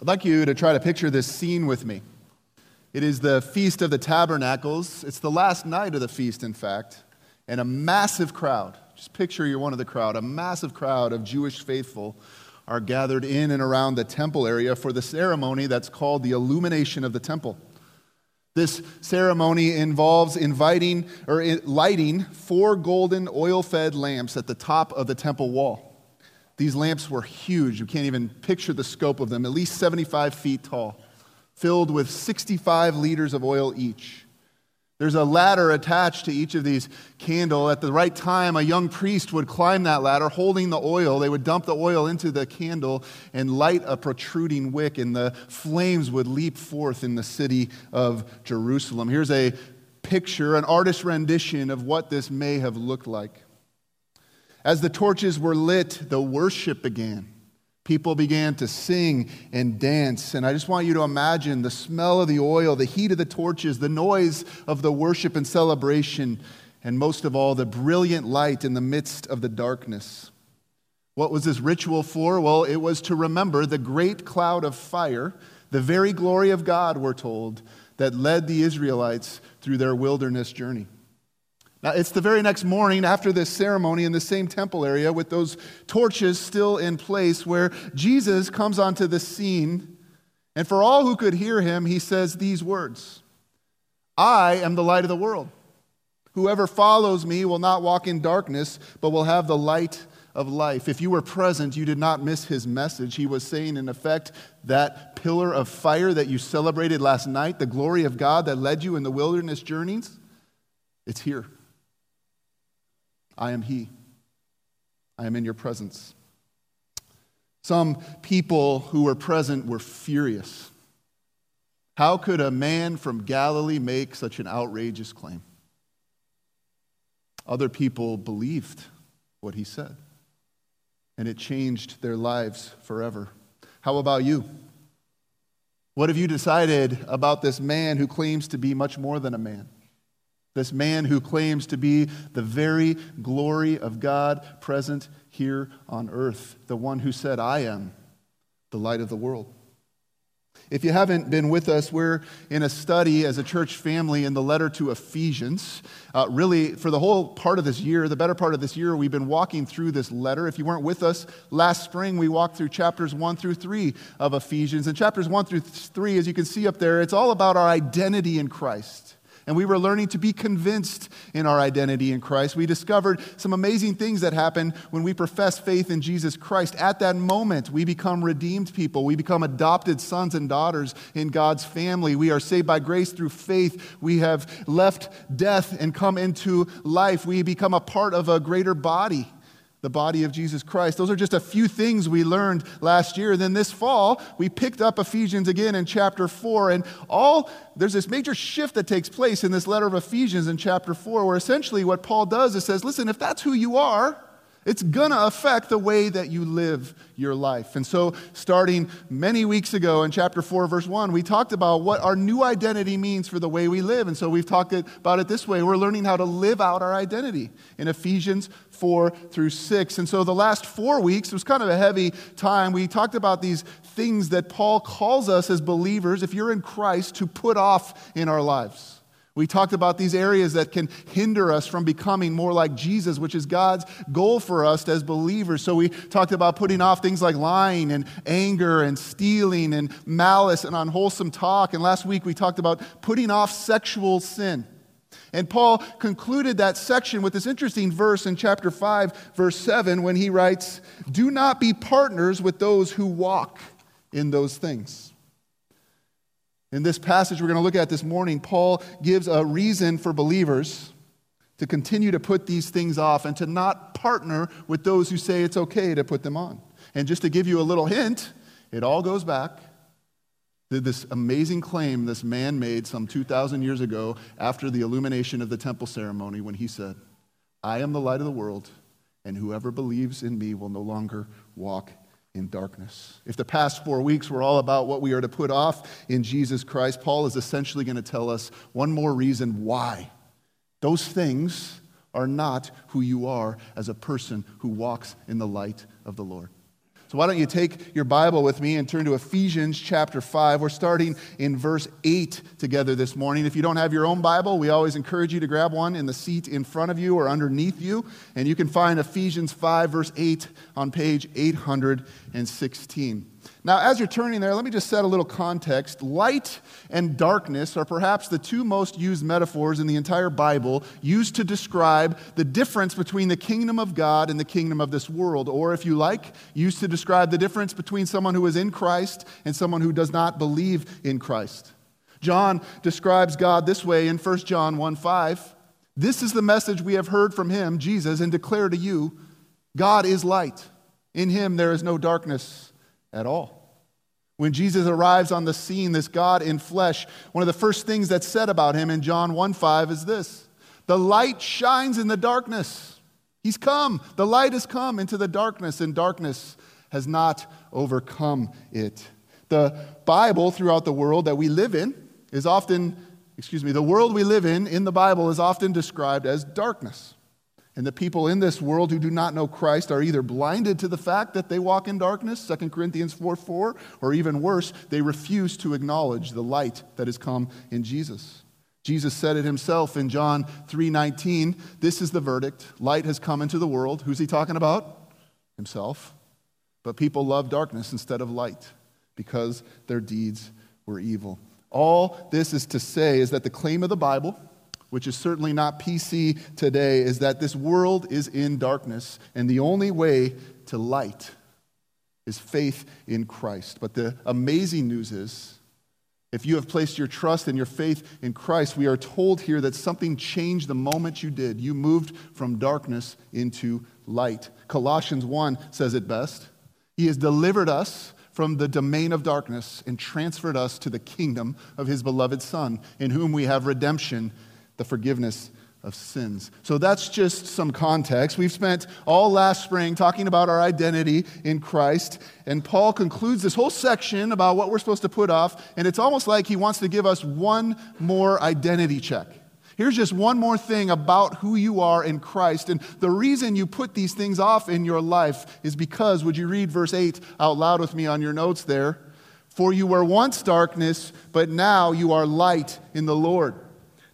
I'd like you to try to picture this scene with me. It is the Feast of the Tabernacles. It's the last night of the feast, in fact, and a massive crowd. Just picture you're one of the crowd. A massive crowd of Jewish faithful are gathered in and around the temple area for the ceremony that's called the illumination of the temple. This ceremony involves inviting or lighting four golden oil fed lamps at the top of the temple wall. These lamps were huge. You can't even picture the scope of them, at least 75 feet tall, filled with 65 liters of oil each. There's a ladder attached to each of these candle. At the right time, a young priest would climb that ladder holding the oil. They would dump the oil into the candle and light a protruding wick, and the flames would leap forth in the city of Jerusalem. Here's a picture, an artist's rendition of what this may have looked like. As the torches were lit, the worship began. People began to sing and dance. And I just want you to imagine the smell of the oil, the heat of the torches, the noise of the worship and celebration, and most of all, the brilliant light in the midst of the darkness. What was this ritual for? Well, it was to remember the great cloud of fire, the very glory of God, we're told, that led the Israelites through their wilderness journey. Now, it's the very next morning after this ceremony in the same temple area with those torches still in place where Jesus comes onto the scene. And for all who could hear him, he says these words I am the light of the world. Whoever follows me will not walk in darkness, but will have the light of life. If you were present, you did not miss his message. He was saying, in effect, that pillar of fire that you celebrated last night, the glory of God that led you in the wilderness journeys, it's here. I am He. I am in your presence. Some people who were present were furious. How could a man from Galilee make such an outrageous claim? Other people believed what he said, and it changed their lives forever. How about you? What have you decided about this man who claims to be much more than a man? This man who claims to be the very glory of God present here on earth, the one who said, I am the light of the world. If you haven't been with us, we're in a study as a church family in the letter to Ephesians. Uh, really, for the whole part of this year, the better part of this year, we've been walking through this letter. If you weren't with us last spring, we walked through chapters 1 through 3 of Ephesians. And chapters 1 through 3, as you can see up there, it's all about our identity in Christ and we were learning to be convinced in our identity in Christ. We discovered some amazing things that happen when we profess faith in Jesus Christ. At that moment, we become redeemed people. We become adopted sons and daughters in God's family. We are saved by grace through faith. We have left death and come into life. We become a part of a greater body the body of Jesus Christ. Those are just a few things we learned last year. Then this fall, we picked up Ephesians again in chapter 4 and all there's this major shift that takes place in this letter of Ephesians in chapter 4 where essentially what Paul does is says, "Listen, if that's who you are, it's going to affect the way that you live your life. And so, starting many weeks ago in chapter 4, verse 1, we talked about what our new identity means for the way we live. And so, we've talked about it this way. We're learning how to live out our identity in Ephesians 4 through 6. And so, the last four weeks was kind of a heavy time. We talked about these things that Paul calls us as believers, if you're in Christ, to put off in our lives. We talked about these areas that can hinder us from becoming more like Jesus, which is God's goal for us as believers. So we talked about putting off things like lying and anger and stealing and malice and unwholesome talk. And last week we talked about putting off sexual sin. And Paul concluded that section with this interesting verse in chapter 5, verse 7, when he writes, Do not be partners with those who walk in those things. In this passage we're going to look at this morning, Paul gives a reason for believers to continue to put these things off and to not partner with those who say it's okay to put them on. And just to give you a little hint, it all goes back to this amazing claim this man made some 2,000 years ago after the illumination of the temple ceremony when he said, I am the light of the world, and whoever believes in me will no longer walk in darkness. If the past four weeks were all about what we are to put off in Jesus Christ, Paul is essentially going to tell us one more reason why. Those things are not who you are as a person who walks in the light of the Lord. So, why don't you take your Bible with me and turn to Ephesians chapter 5? We're starting in verse 8 together this morning. If you don't have your own Bible, we always encourage you to grab one in the seat in front of you or underneath you. And you can find Ephesians 5, verse 8 on page 816. Now, as you're turning there, let me just set a little context. Light and darkness are perhaps the two most used metaphors in the entire Bible, used to describe the difference between the kingdom of God and the kingdom of this world, or if you like, used to describe the difference between someone who is in Christ and someone who does not believe in Christ. John describes God this way in 1 John 1 5. This is the message we have heard from him, Jesus, and declare to you God is light. In him there is no darkness at all. When Jesus arrives on the scene, this God in flesh, one of the first things that's said about him in John 1 5 is this The light shines in the darkness. He's come. The light has come into the darkness, and darkness has not overcome it. The Bible throughout the world that we live in is often, excuse me, the world we live in in the Bible is often described as darkness. And the people in this world who do not know Christ are either blinded to the fact that they walk in darkness, 2 Corinthians 4 4, or even worse, they refuse to acknowledge the light that has come in Jesus. Jesus said it himself in John 3:19, this is the verdict. Light has come into the world. Who's he talking about? Himself. But people love darkness instead of light because their deeds were evil. All this is to say is that the claim of the Bible which is certainly not PC today, is that this world is in darkness, and the only way to light is faith in Christ. But the amazing news is, if you have placed your trust and your faith in Christ, we are told here that something changed the moment you did. You moved from darkness into light. Colossians 1 says it best. He has delivered us from the domain of darkness and transferred us to the kingdom of his beloved Son, in whom we have redemption the forgiveness of sins. So that's just some context. We've spent all last spring talking about our identity in Christ, and Paul concludes this whole section about what we're supposed to put off, and it's almost like he wants to give us one more identity check. Here's just one more thing about who you are in Christ. And the reason you put these things off in your life is because, would you read verse 8 out loud with me on your notes there? For you were once darkness, but now you are light in the Lord.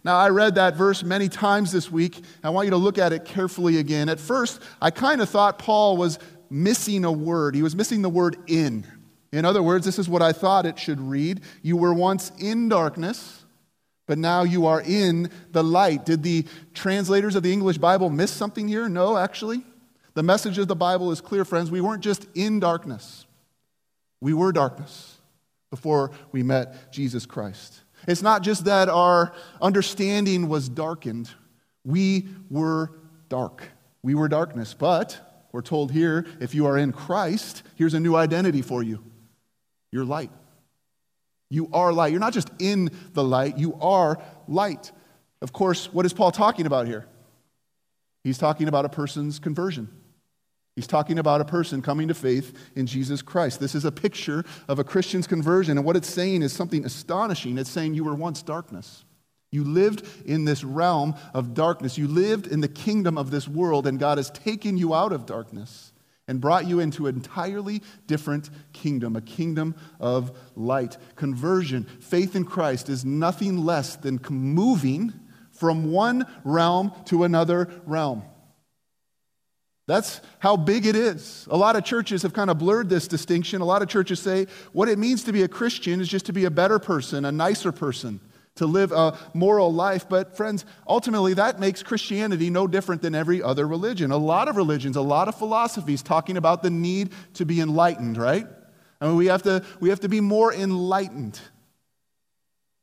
Now, I read that verse many times this week. I want you to look at it carefully again. At first, I kind of thought Paul was missing a word. He was missing the word in. In other words, this is what I thought it should read You were once in darkness, but now you are in the light. Did the translators of the English Bible miss something here? No, actually. The message of the Bible is clear, friends. We weren't just in darkness, we were darkness before we met Jesus Christ. It's not just that our understanding was darkened, we were dark. We were darkness. But we're told here if you are in Christ, here's a new identity for you you're light. You are light. You're not just in the light, you are light. Of course, what is Paul talking about here? He's talking about a person's conversion. He's talking about a person coming to faith in Jesus Christ. This is a picture of a Christian's conversion. And what it's saying is something astonishing. It's saying you were once darkness. You lived in this realm of darkness. You lived in the kingdom of this world, and God has taken you out of darkness and brought you into an entirely different kingdom, a kingdom of light. Conversion, faith in Christ, is nothing less than moving from one realm to another realm. That's how big it is. A lot of churches have kind of blurred this distinction. A lot of churches say what it means to be a Christian is just to be a better person, a nicer person, to live a moral life. But, friends, ultimately, that makes Christianity no different than every other religion. A lot of religions, a lot of philosophies talking about the need to be enlightened, right? I mean, we have to, we have to be more enlightened.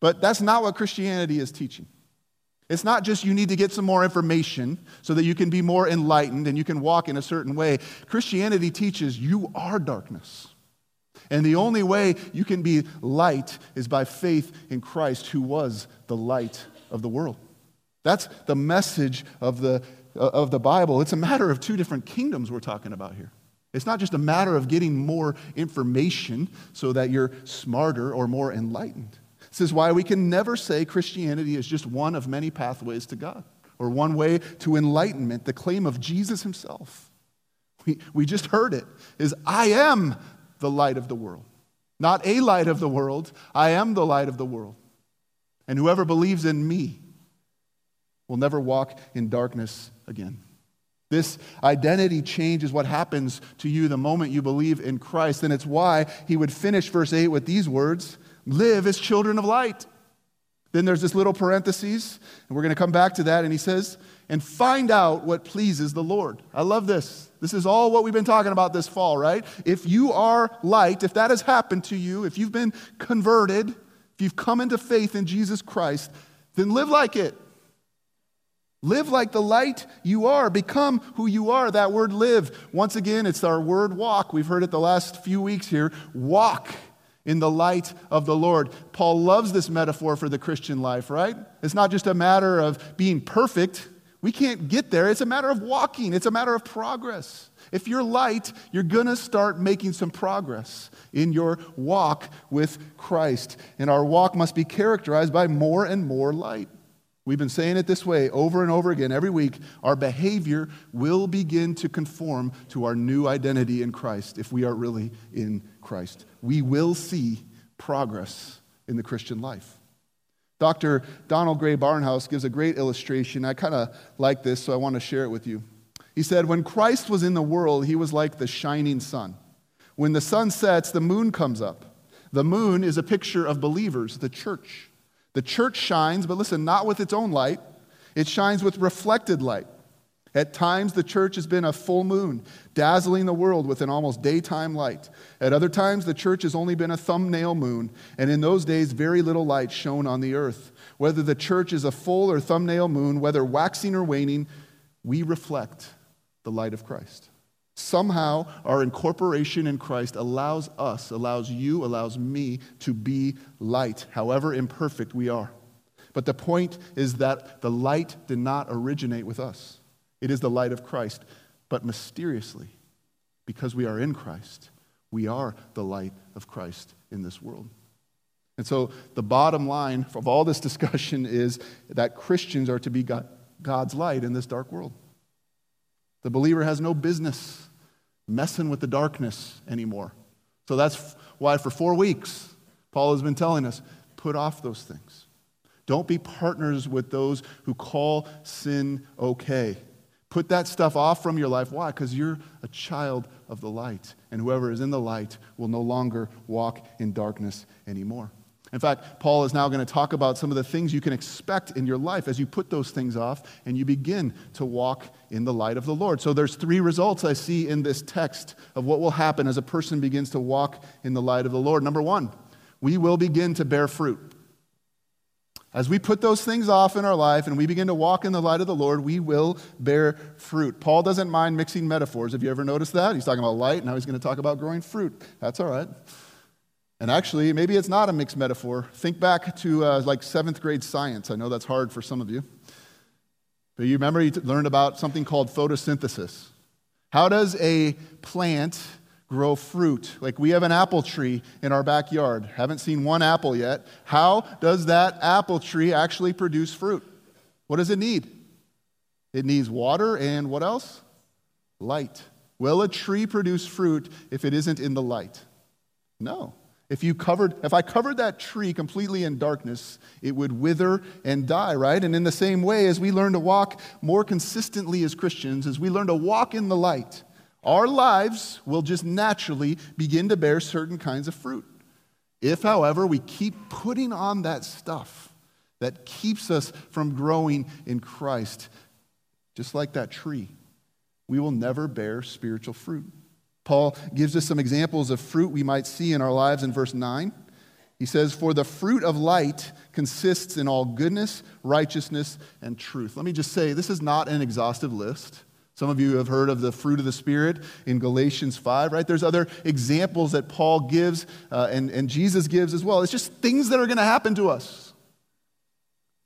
But that's not what Christianity is teaching. It's not just you need to get some more information so that you can be more enlightened and you can walk in a certain way. Christianity teaches you are darkness. And the only way you can be light is by faith in Christ, who was the light of the world. That's the message of the, uh, of the Bible. It's a matter of two different kingdoms we're talking about here. It's not just a matter of getting more information so that you're smarter or more enlightened. This is why we can never say Christianity is just one of many pathways to God or one way to enlightenment, the claim of Jesus himself. We, we just heard it is I am the light of the world. Not a light of the world, I am the light of the world. And whoever believes in me will never walk in darkness again. This identity change is what happens to you the moment you believe in Christ. And it's why he would finish verse 8 with these words live as children of light. Then there's this little parenthesis, and we're going to come back to that. And he says, and find out what pleases the Lord. I love this. This is all what we've been talking about this fall, right? If you are light, if that has happened to you, if you've been converted, if you've come into faith in Jesus Christ, then live like it. Live like the light you are. Become who you are. That word live, once again, it's our word walk. We've heard it the last few weeks here. Walk in the light of the Lord. Paul loves this metaphor for the Christian life, right? It's not just a matter of being perfect. We can't get there. It's a matter of walking, it's a matter of progress. If you're light, you're going to start making some progress in your walk with Christ. And our walk must be characterized by more and more light. We've been saying it this way over and over again every week. Our behavior will begin to conform to our new identity in Christ if we are really in Christ. We will see progress in the Christian life. Dr. Donald Grey Barnhouse gives a great illustration. I kind of like this, so I want to share it with you. He said, When Christ was in the world, he was like the shining sun. When the sun sets, the moon comes up. The moon is a picture of believers, the church. The church shines, but listen, not with its own light, it shines with reflected light. At times, the church has been a full moon, dazzling the world with an almost daytime light. At other times, the church has only been a thumbnail moon, and in those days, very little light shone on the earth. Whether the church is a full or thumbnail moon, whether waxing or waning, we reflect the light of Christ. Somehow, our incorporation in Christ allows us, allows you, allows me to be light, however imperfect we are. But the point is that the light did not originate with us, it is the light of Christ. But mysteriously, because we are in Christ, we are the light of Christ in this world. And so, the bottom line of all this discussion is that Christians are to be God's light in this dark world. The believer has no business messing with the darkness anymore. So that's why for four weeks, Paul has been telling us put off those things. Don't be partners with those who call sin okay. Put that stuff off from your life. Why? Because you're a child of the light. And whoever is in the light will no longer walk in darkness anymore. In fact, Paul is now going to talk about some of the things you can expect in your life as you put those things off and you begin to walk in the light of the Lord. So there's three results I see in this text of what will happen as a person begins to walk in the light of the Lord. Number 1, we will begin to bear fruit. As we put those things off in our life and we begin to walk in the light of the Lord, we will bear fruit. Paul doesn't mind mixing metaphors. Have you ever noticed that? He's talking about light, now he's going to talk about growing fruit. That's all right. And actually, maybe it's not a mixed metaphor. Think back to uh, like seventh grade science. I know that's hard for some of you. But you remember you learned about something called photosynthesis. How does a plant grow fruit? Like we have an apple tree in our backyard. Haven't seen one apple yet. How does that apple tree actually produce fruit? What does it need? It needs water and what else? Light. Will a tree produce fruit if it isn't in the light? No. If you covered, if I covered that tree completely in darkness, it would wither and die, right? And in the same way, as we learn to walk more consistently as Christians, as we learn to walk in the light, our lives will just naturally begin to bear certain kinds of fruit. If, however, we keep putting on that stuff that keeps us from growing in Christ, just like that tree, we will never bear spiritual fruit. Paul gives us some examples of fruit we might see in our lives in verse 9. He says, For the fruit of light consists in all goodness, righteousness, and truth. Let me just say, this is not an exhaustive list. Some of you have heard of the fruit of the Spirit in Galatians 5, right? There's other examples that Paul gives uh, and, and Jesus gives as well. It's just things that are going to happen to us.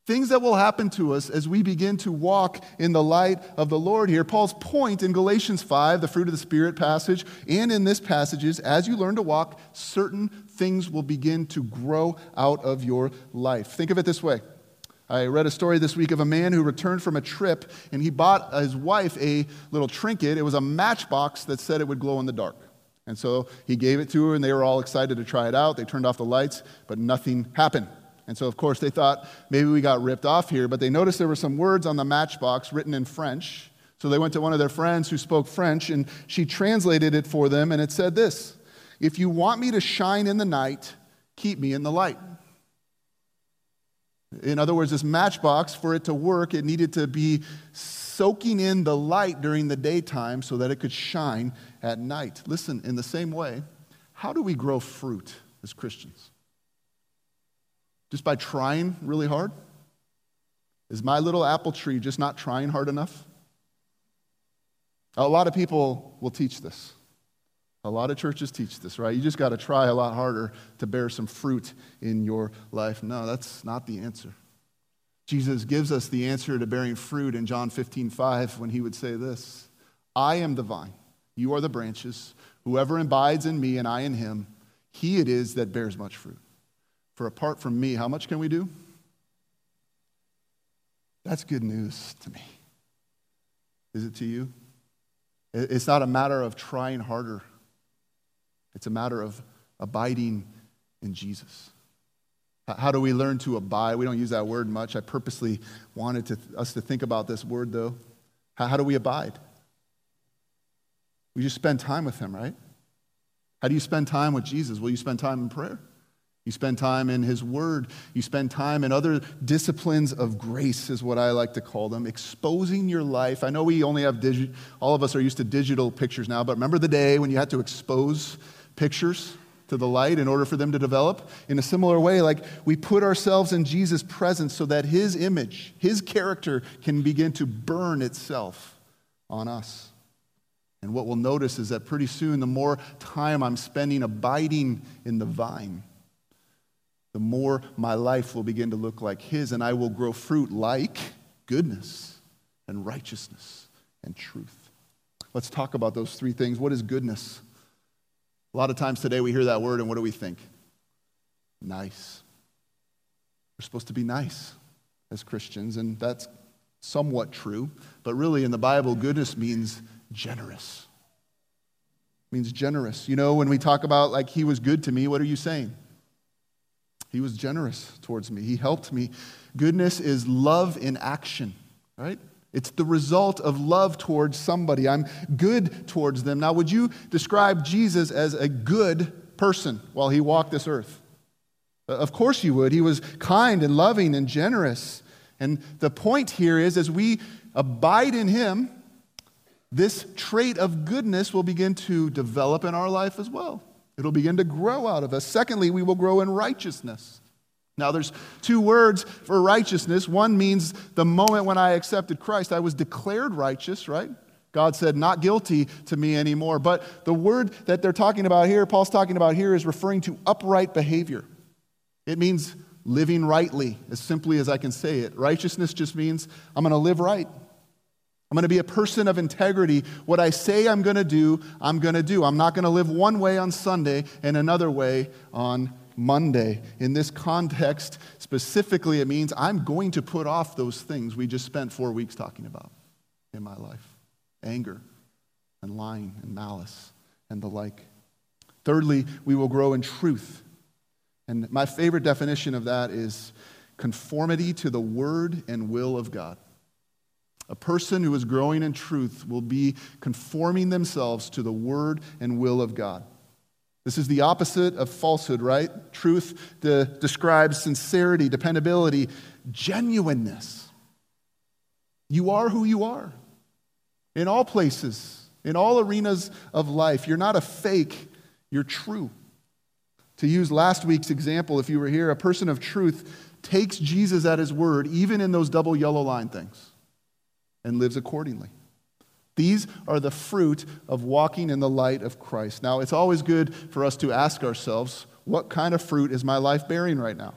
Things that will happen to us as we begin to walk in the light of the Lord here. Paul's point in Galatians 5, the fruit of the Spirit passage, and in this passage is as you learn to walk, certain things will begin to grow out of your life. Think of it this way I read a story this week of a man who returned from a trip and he bought his wife a little trinket. It was a matchbox that said it would glow in the dark. And so he gave it to her and they were all excited to try it out. They turned off the lights, but nothing happened. And so, of course, they thought maybe we got ripped off here, but they noticed there were some words on the matchbox written in French. So they went to one of their friends who spoke French and she translated it for them and it said this If you want me to shine in the night, keep me in the light. In other words, this matchbox, for it to work, it needed to be soaking in the light during the daytime so that it could shine at night. Listen, in the same way, how do we grow fruit as Christians? Just by trying really hard? Is my little apple tree just not trying hard enough? A lot of people will teach this. A lot of churches teach this, right? You just got to try a lot harder to bear some fruit in your life. No, that's not the answer. Jesus gives us the answer to bearing fruit in John 15, 5, when he would say this I am the vine, you are the branches. Whoever abides in me and I in him, he it is that bears much fruit. For apart from me, how much can we do? That's good news to me. Is it to you? It's not a matter of trying harder. It's a matter of abiding in Jesus. How do we learn to abide? We don't use that word much. I purposely wanted to, us to think about this word, though. How, how do we abide? We just spend time with Him, right? How do you spend time with Jesus? Will you spend time in prayer? You spend time in His Word. You spend time in other disciplines of grace, is what I like to call them, exposing your life. I know we only have digital, all of us are used to digital pictures now, but remember the day when you had to expose pictures to the light in order for them to develop. In a similar way, like we put ourselves in Jesus' presence so that his image, his character can begin to burn itself on us. And what we'll notice is that pretty soon, the more time I'm spending abiding in the vine, the more my life will begin to look like his, and I will grow fruit like goodness and righteousness and truth. Let's talk about those three things. What is goodness? A lot of times today we hear that word and what do we think? Nice. We're supposed to be nice as Christians, and that's somewhat true. But really, in the Bible, goodness means generous. Means generous. You know, when we talk about like he was good to me, what are you saying? He was generous towards me. He helped me. Goodness is love in action, right? It's the result of love towards somebody. I'm good towards them. Now, would you describe Jesus as a good person while he walked this earth? Uh, of course you would. He was kind and loving and generous. And the point here is as we abide in him, this trait of goodness will begin to develop in our life as well. It'll begin to grow out of us. Secondly, we will grow in righteousness. Now, there's two words for righteousness. One means the moment when I accepted Christ, I was declared righteous, right? God said, not guilty to me anymore. But the word that they're talking about here, Paul's talking about here, is referring to upright behavior. It means living rightly, as simply as I can say it. Righteousness just means I'm going to live right. I'm going to be a person of integrity. What I say I'm going to do, I'm going to do. I'm not going to live one way on Sunday and another way on Monday. In this context, specifically, it means I'm going to put off those things we just spent four weeks talking about in my life anger and lying and malice and the like. Thirdly, we will grow in truth. And my favorite definition of that is conformity to the word and will of God. A person who is growing in truth will be conforming themselves to the word and will of God. This is the opposite of falsehood, right? Truth de- describes sincerity, dependability, genuineness. You are who you are in all places, in all arenas of life. You're not a fake, you're true. To use last week's example, if you were here, a person of truth takes Jesus at his word, even in those double yellow line things, and lives accordingly. These are the fruit of walking in the light of Christ. Now, it's always good for us to ask ourselves, what kind of fruit is my life bearing right now?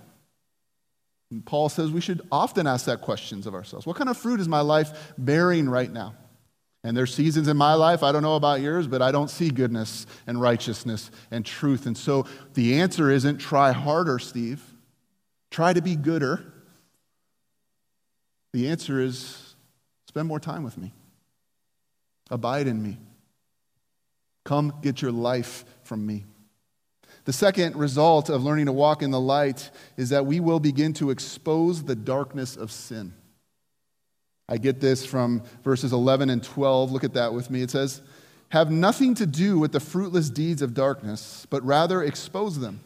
And Paul says we should often ask that questions of ourselves. What kind of fruit is my life bearing right now? And there's seasons in my life, I don't know about yours, but I don't see goodness and righteousness and truth. And so the answer isn't try harder, Steve. Try to be gooder. The answer is spend more time with me, abide in me. Come get your life from me. The second result of learning to walk in the light is that we will begin to expose the darkness of sin. I get this from verses 11 and 12. Look at that with me. It says, Have nothing to do with the fruitless deeds of darkness, but rather expose them.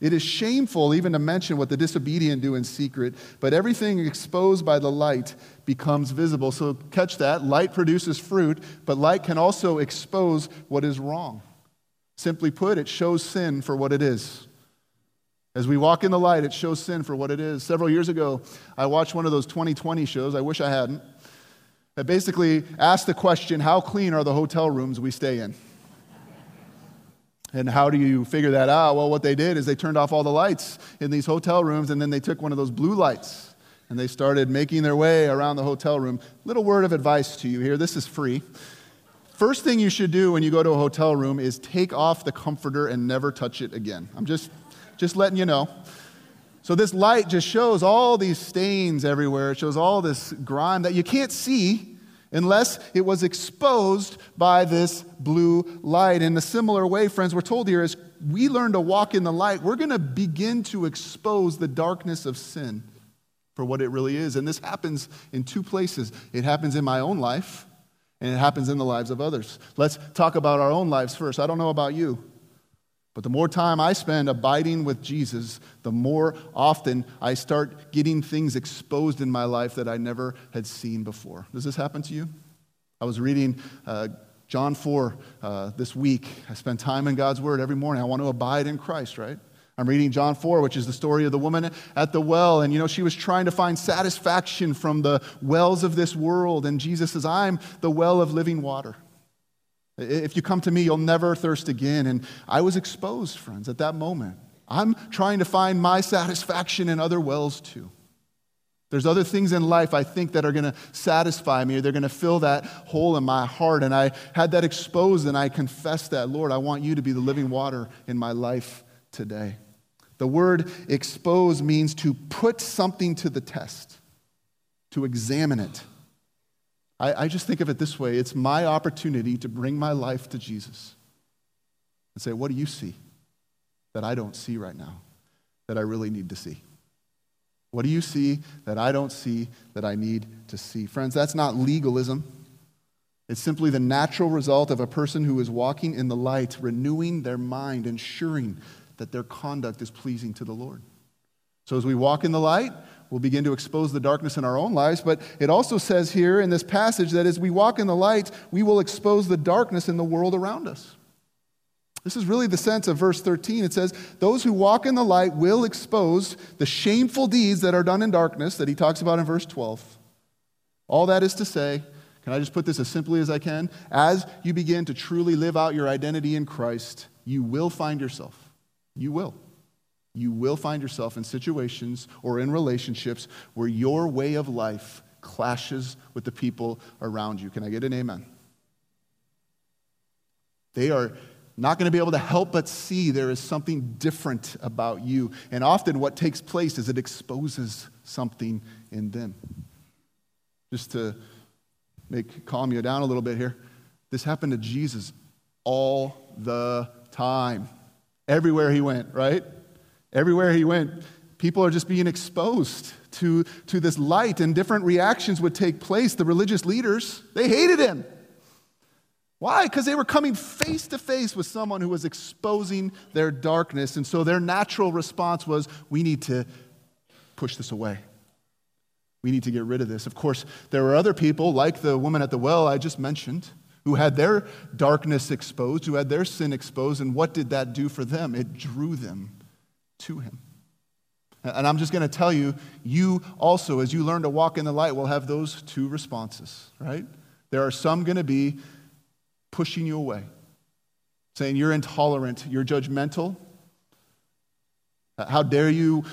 It is shameful even to mention what the disobedient do in secret, but everything exposed by the light becomes visible. So, catch that. Light produces fruit, but light can also expose what is wrong. Simply put, it shows sin for what it is. As we walk in the light, it shows sin for what it is. Several years ago, I watched one of those 2020 shows. I wish I hadn't. That basically asked the question how clean are the hotel rooms we stay in? And how do you figure that out? Well, what they did is they turned off all the lights in these hotel rooms, and then they took one of those blue lights and they started making their way around the hotel room. Little word of advice to you here this is free. First thing you should do when you go to a hotel room is take off the comforter and never touch it again. I'm just, just letting you know. So, this light just shows all these stains everywhere. It shows all this grime that you can't see unless it was exposed by this blue light. In a similar way, friends, we're told here as we learn to walk in the light, we're going to begin to expose the darkness of sin for what it really is. And this happens in two places it happens in my own life and it happens in the lives of others. Let's talk about our own lives first. I don't know about you, but the more time I spend abiding with Jesus, the more often I start getting things exposed in my life that I never had seen before. Does this happen to you? I was reading uh, John 4 uh, this week. I spend time in God's Word every morning. I want to abide in Christ, right? I'm reading John 4, which is the story of the woman at the well. And you know, she was trying to find satisfaction from the wells of this world. And Jesus says, I'm the well of living water. If you come to me, you'll never thirst again. And I was exposed, friends, at that moment. I'm trying to find my satisfaction in other wells too. There's other things in life I think that are going to satisfy me or they're going to fill that hole in my heart. And I had that exposed and I confessed that, Lord, I want you to be the living water in my life today. The word expose means to put something to the test, to examine it. I, I, just think of it this way it's my opportunity to bring my life to Jesus and say, What do you see that I don't see right now, that I really need to see? What do you see that I don't see that I need to see? Friends, that's not legalism. It's simply the natural result of a person who is walking in the light, renewing their mind, ensuring that their conduct is pleasing to the Lord. So as we walk in the light, we'll begin to expose the darkness in our own lives. But it also says here in this passage that as we walk in the light, we will expose the darkness in the world around us. This is really the sense of verse 13. It says, Those who walk in the light will expose the shameful deeds that are done in darkness, that he talks about in verse 12. All that is to say, can I just put this as simply as I can? As you begin to truly live out your identity in Christ, you will find yourself you will. You will find yourself in situations or in relationships where your way of life clashes with the people around you. Can I get an amen? They are not going to be able to help but see there is something different about you. And often what takes place is it exposes something in them. Just to make calm you down a little bit here. This happened to Jesus all the time. Everywhere he went, right? Everywhere he went, people are just being exposed to, to this light, and different reactions would take place. The religious leaders, they hated him. Why? Because they were coming face to face with someone who was exposing their darkness. And so their natural response was, we need to push this away. We need to get rid of this. Of course, there were other people, like the woman at the well I just mentioned, who had their darkness exposed, who had their sin exposed. And what did that do for them? It drew them to Him. And I'm just going to tell you, you also, as you learn to walk in the light, will have those two responses, right? There are some going to be pushing you away, saying you're intolerant, you're judgmental. How dare you,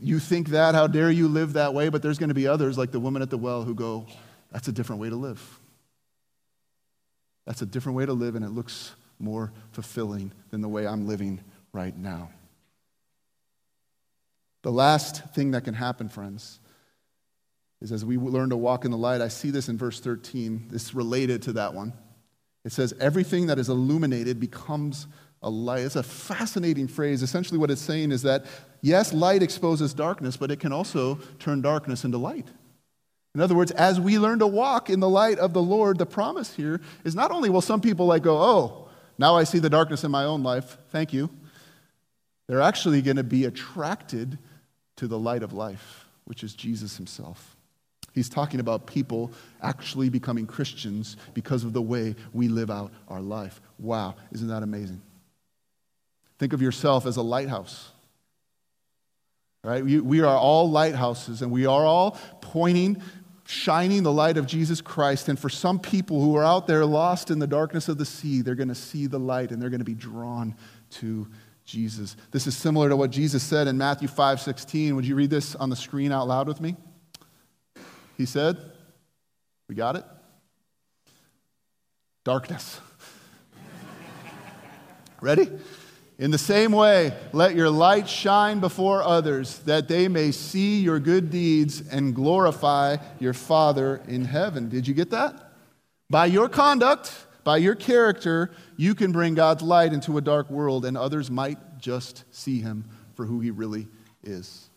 you think that? How dare you live that way? But there's going to be others, like the woman at the well, who go, that's a different way to live. That's a different way to live, and it looks more fulfilling than the way I'm living right now. The last thing that can happen, friends, is as we learn to walk in the light. I see this in verse 13. This related to that one. It says, Everything that is illuminated becomes a light. It's a fascinating phrase. Essentially, what it's saying is that, yes, light exposes darkness, but it can also turn darkness into light. In other words, as we learn to walk in the light of the Lord, the promise here is not only will some people like go, oh, now I see the darkness in my own life, thank you. They're actually going to be attracted to the light of life, which is Jesus himself. He's talking about people actually becoming Christians because of the way we live out our life. Wow, isn't that amazing? Think of yourself as a lighthouse. Right? We, we are all lighthouses and we are all pointing shining the light of Jesus Christ. And for some people who are out there lost in the darkness of the sea, they're going to see the light and they're going to be drawn to Jesus. This is similar to what Jesus said in Matthew 5 16. Would you read this on the screen out loud with me? He said, We got it? Darkness. Ready? In the same way, let your light shine before others, that they may see your good deeds and glorify your Father in heaven. Did you get that? By your conduct, by your character, you can bring God's light into a dark world, and others might just see him for who he really is.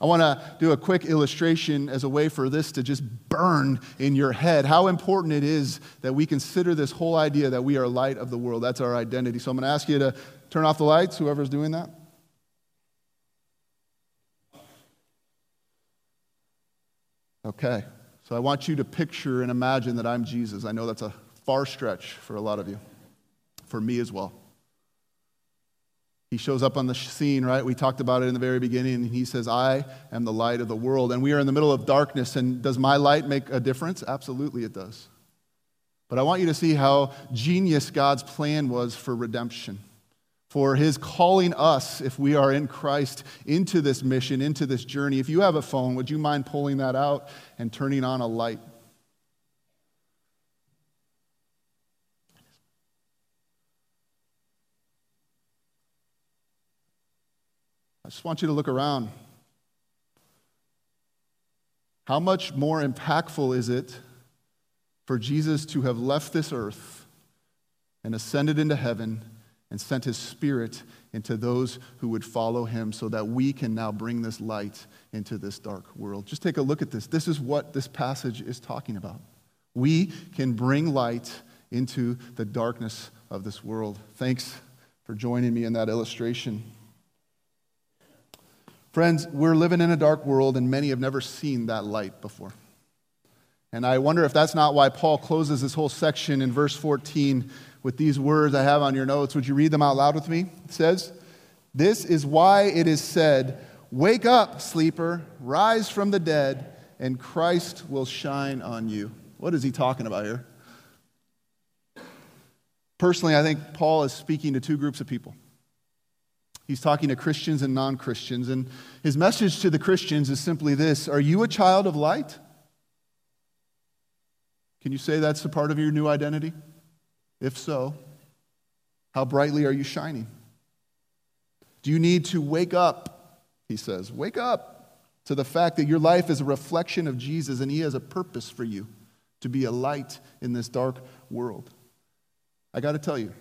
I want to do a quick illustration as a way for this to just burn in your head how important it is that we consider this whole idea that we are light of the world. That's our identity. So I'm going to ask you to Turn off the lights, whoever's doing that. Okay, so I want you to picture and imagine that I'm Jesus. I know that's a far stretch for a lot of you, for me as well. He shows up on the scene, right? We talked about it in the very beginning, and he says, I am the light of the world. And we are in the middle of darkness, and does my light make a difference? Absolutely, it does. But I want you to see how genius God's plan was for redemption for his calling us, if we are in Christ, into this mission, into this journey. If you have a phone, would you mind pulling that out and turning on a light? I just want you to look around. How much more impactful is it for Jesus to have left this earth and ascended into heaven? and sent his spirit into those who would follow him so that we can now bring this light into this dark world. Just take a look at this. This is what this passage is talking about. We can bring light into the darkness of this world. Thanks for joining me in that illustration. Friends, we're living in a dark world, and many have never seen that light before. And I wonder if that's not why Paul closes this whole section in verse 14 with these words I have on your notes. Would you read them out loud with me? It says, This is why it is said, Wake up, sleeper, rise from the dead, and Christ will shine on you. What is he talking about here? Personally, I think Paul is speaking to two groups of people. He's talking to Christians and non Christians, and his message to the Christians is simply this Are you a child of light? Can you say that's a part of your new identity? If so, how brightly are you shining? Do you need to wake up? He says, Wake up to the fact that your life is a reflection of Jesus and He has a purpose for you to be a light in this dark world. I got to tell you,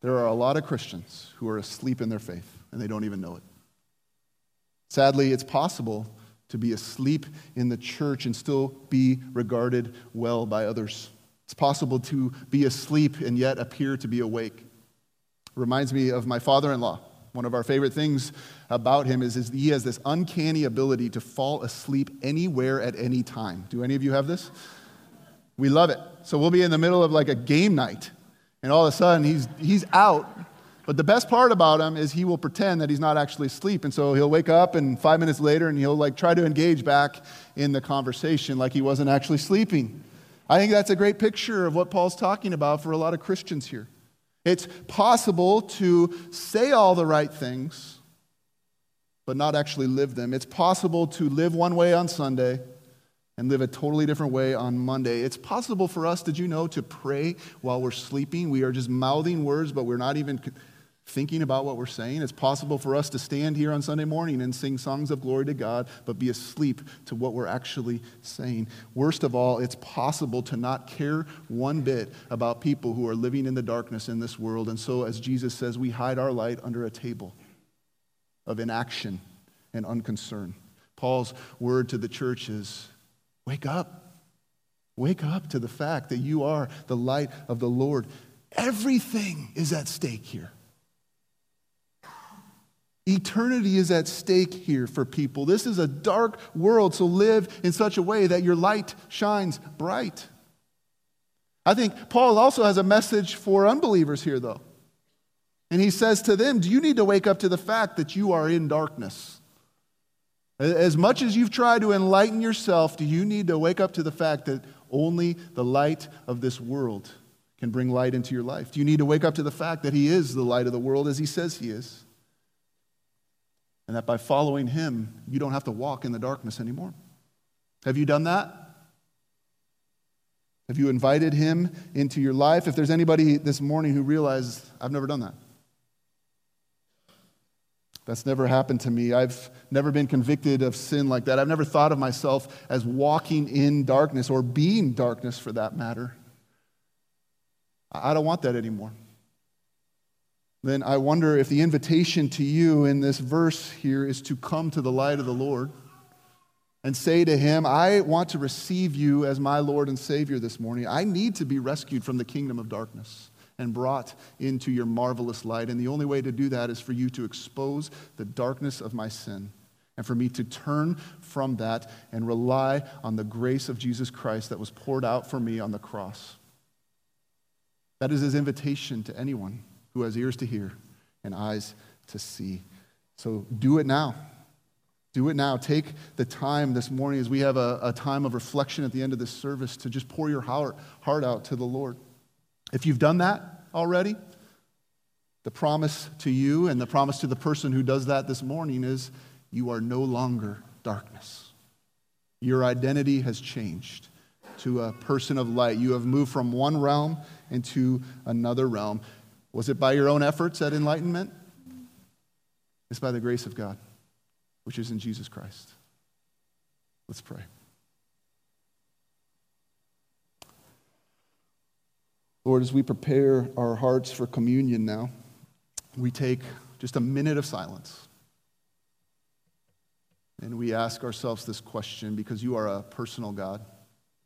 there are a lot of Christians who are asleep in their faith and they don't even know it. Sadly, it's possible to be asleep in the church and still be regarded well by others. It's possible to be asleep and yet appear to be awake. It reminds me of my father in law. One of our favorite things about him is, is he has this uncanny ability to fall asleep anywhere at any time. Do any of you have this? We love it. So we'll be in the middle of like a game night, and all of a sudden he's, he's out. But the best part about him is he will pretend that he's not actually asleep. And so he'll wake up and five minutes later and he'll like try to engage back in the conversation like he wasn't actually sleeping. I think that's a great picture of what Paul's talking about for a lot of Christians here. It's possible to say all the right things, but not actually live them. It's possible to live one way on Sunday and live a totally different way on Monday. It's possible for us, did you know, to pray while we're sleeping. We are just mouthing words, but we're not even thinking about what we're saying. It's possible for us to stand here on Sunday morning and sing songs of glory to God, but be asleep to what we're actually saying. Worst of all, it's possible to not care one bit about people who are living in the darkness in this world. And so, as Jesus says, we hide our light under a table of inaction and unconcern. Paul's word to the church is wake up. Wake up to the fact that you are the light of the Lord. Everything is at stake here. Eternity is at stake here for people. This is a dark world, so live in such a way that your light shines bright. I think Paul also has a message for unbelievers here, though. And he says to them, Do you need to wake up to the fact that you are in darkness? As much as you've tried to enlighten yourself, do you need to wake up to the fact that only the light of this world can bring light into your life? Do you need to wake up to the fact that He is the light of the world as He says He is? And that by following Him, you don't have to walk in the darkness anymore. Have you done that? Have you invited Him into your life? If there's anybody this morning who realizes, I've never done that. That's never happened to me. I've never been convicted of sin like that. I've never thought of myself as walking in darkness or being darkness for that matter. I don't want that anymore. Then I wonder if the invitation to you in this verse here is to come to the light of the Lord and say to him, I want to receive you as my Lord and Savior this morning. I need to be rescued from the kingdom of darkness and brought into your marvelous light. And the only way to do that is for you to expose the darkness of my sin and for me to turn from that and rely on the grace of Jesus Christ that was poured out for me on the cross. That is his invitation to anyone who has ears to hear and eyes to see. So do it now. Do it now. Take the time this morning as we have a, a time of reflection at the end of this service to just pour your heart, heart out to the Lord. If you've done that already, the promise to you and the promise to the person who does that this morning is you are no longer darkness. Your identity has changed to a person of light. You have moved from one realm into another realm. Was it by your own efforts at enlightenment? It's by the grace of God, which is in Jesus Christ. Let's pray. Lord, as we prepare our hearts for communion now, we take just a minute of silence. And we ask ourselves this question because you are a personal God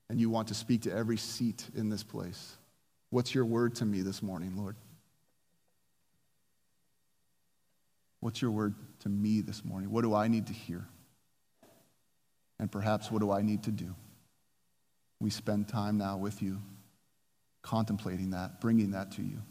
and you want to speak to every seat in this place. What's your word to me this morning, Lord? What's your word to me this morning? What do I need to hear? And perhaps what do I need to do? We spend time now with you contemplating that, bringing that to you.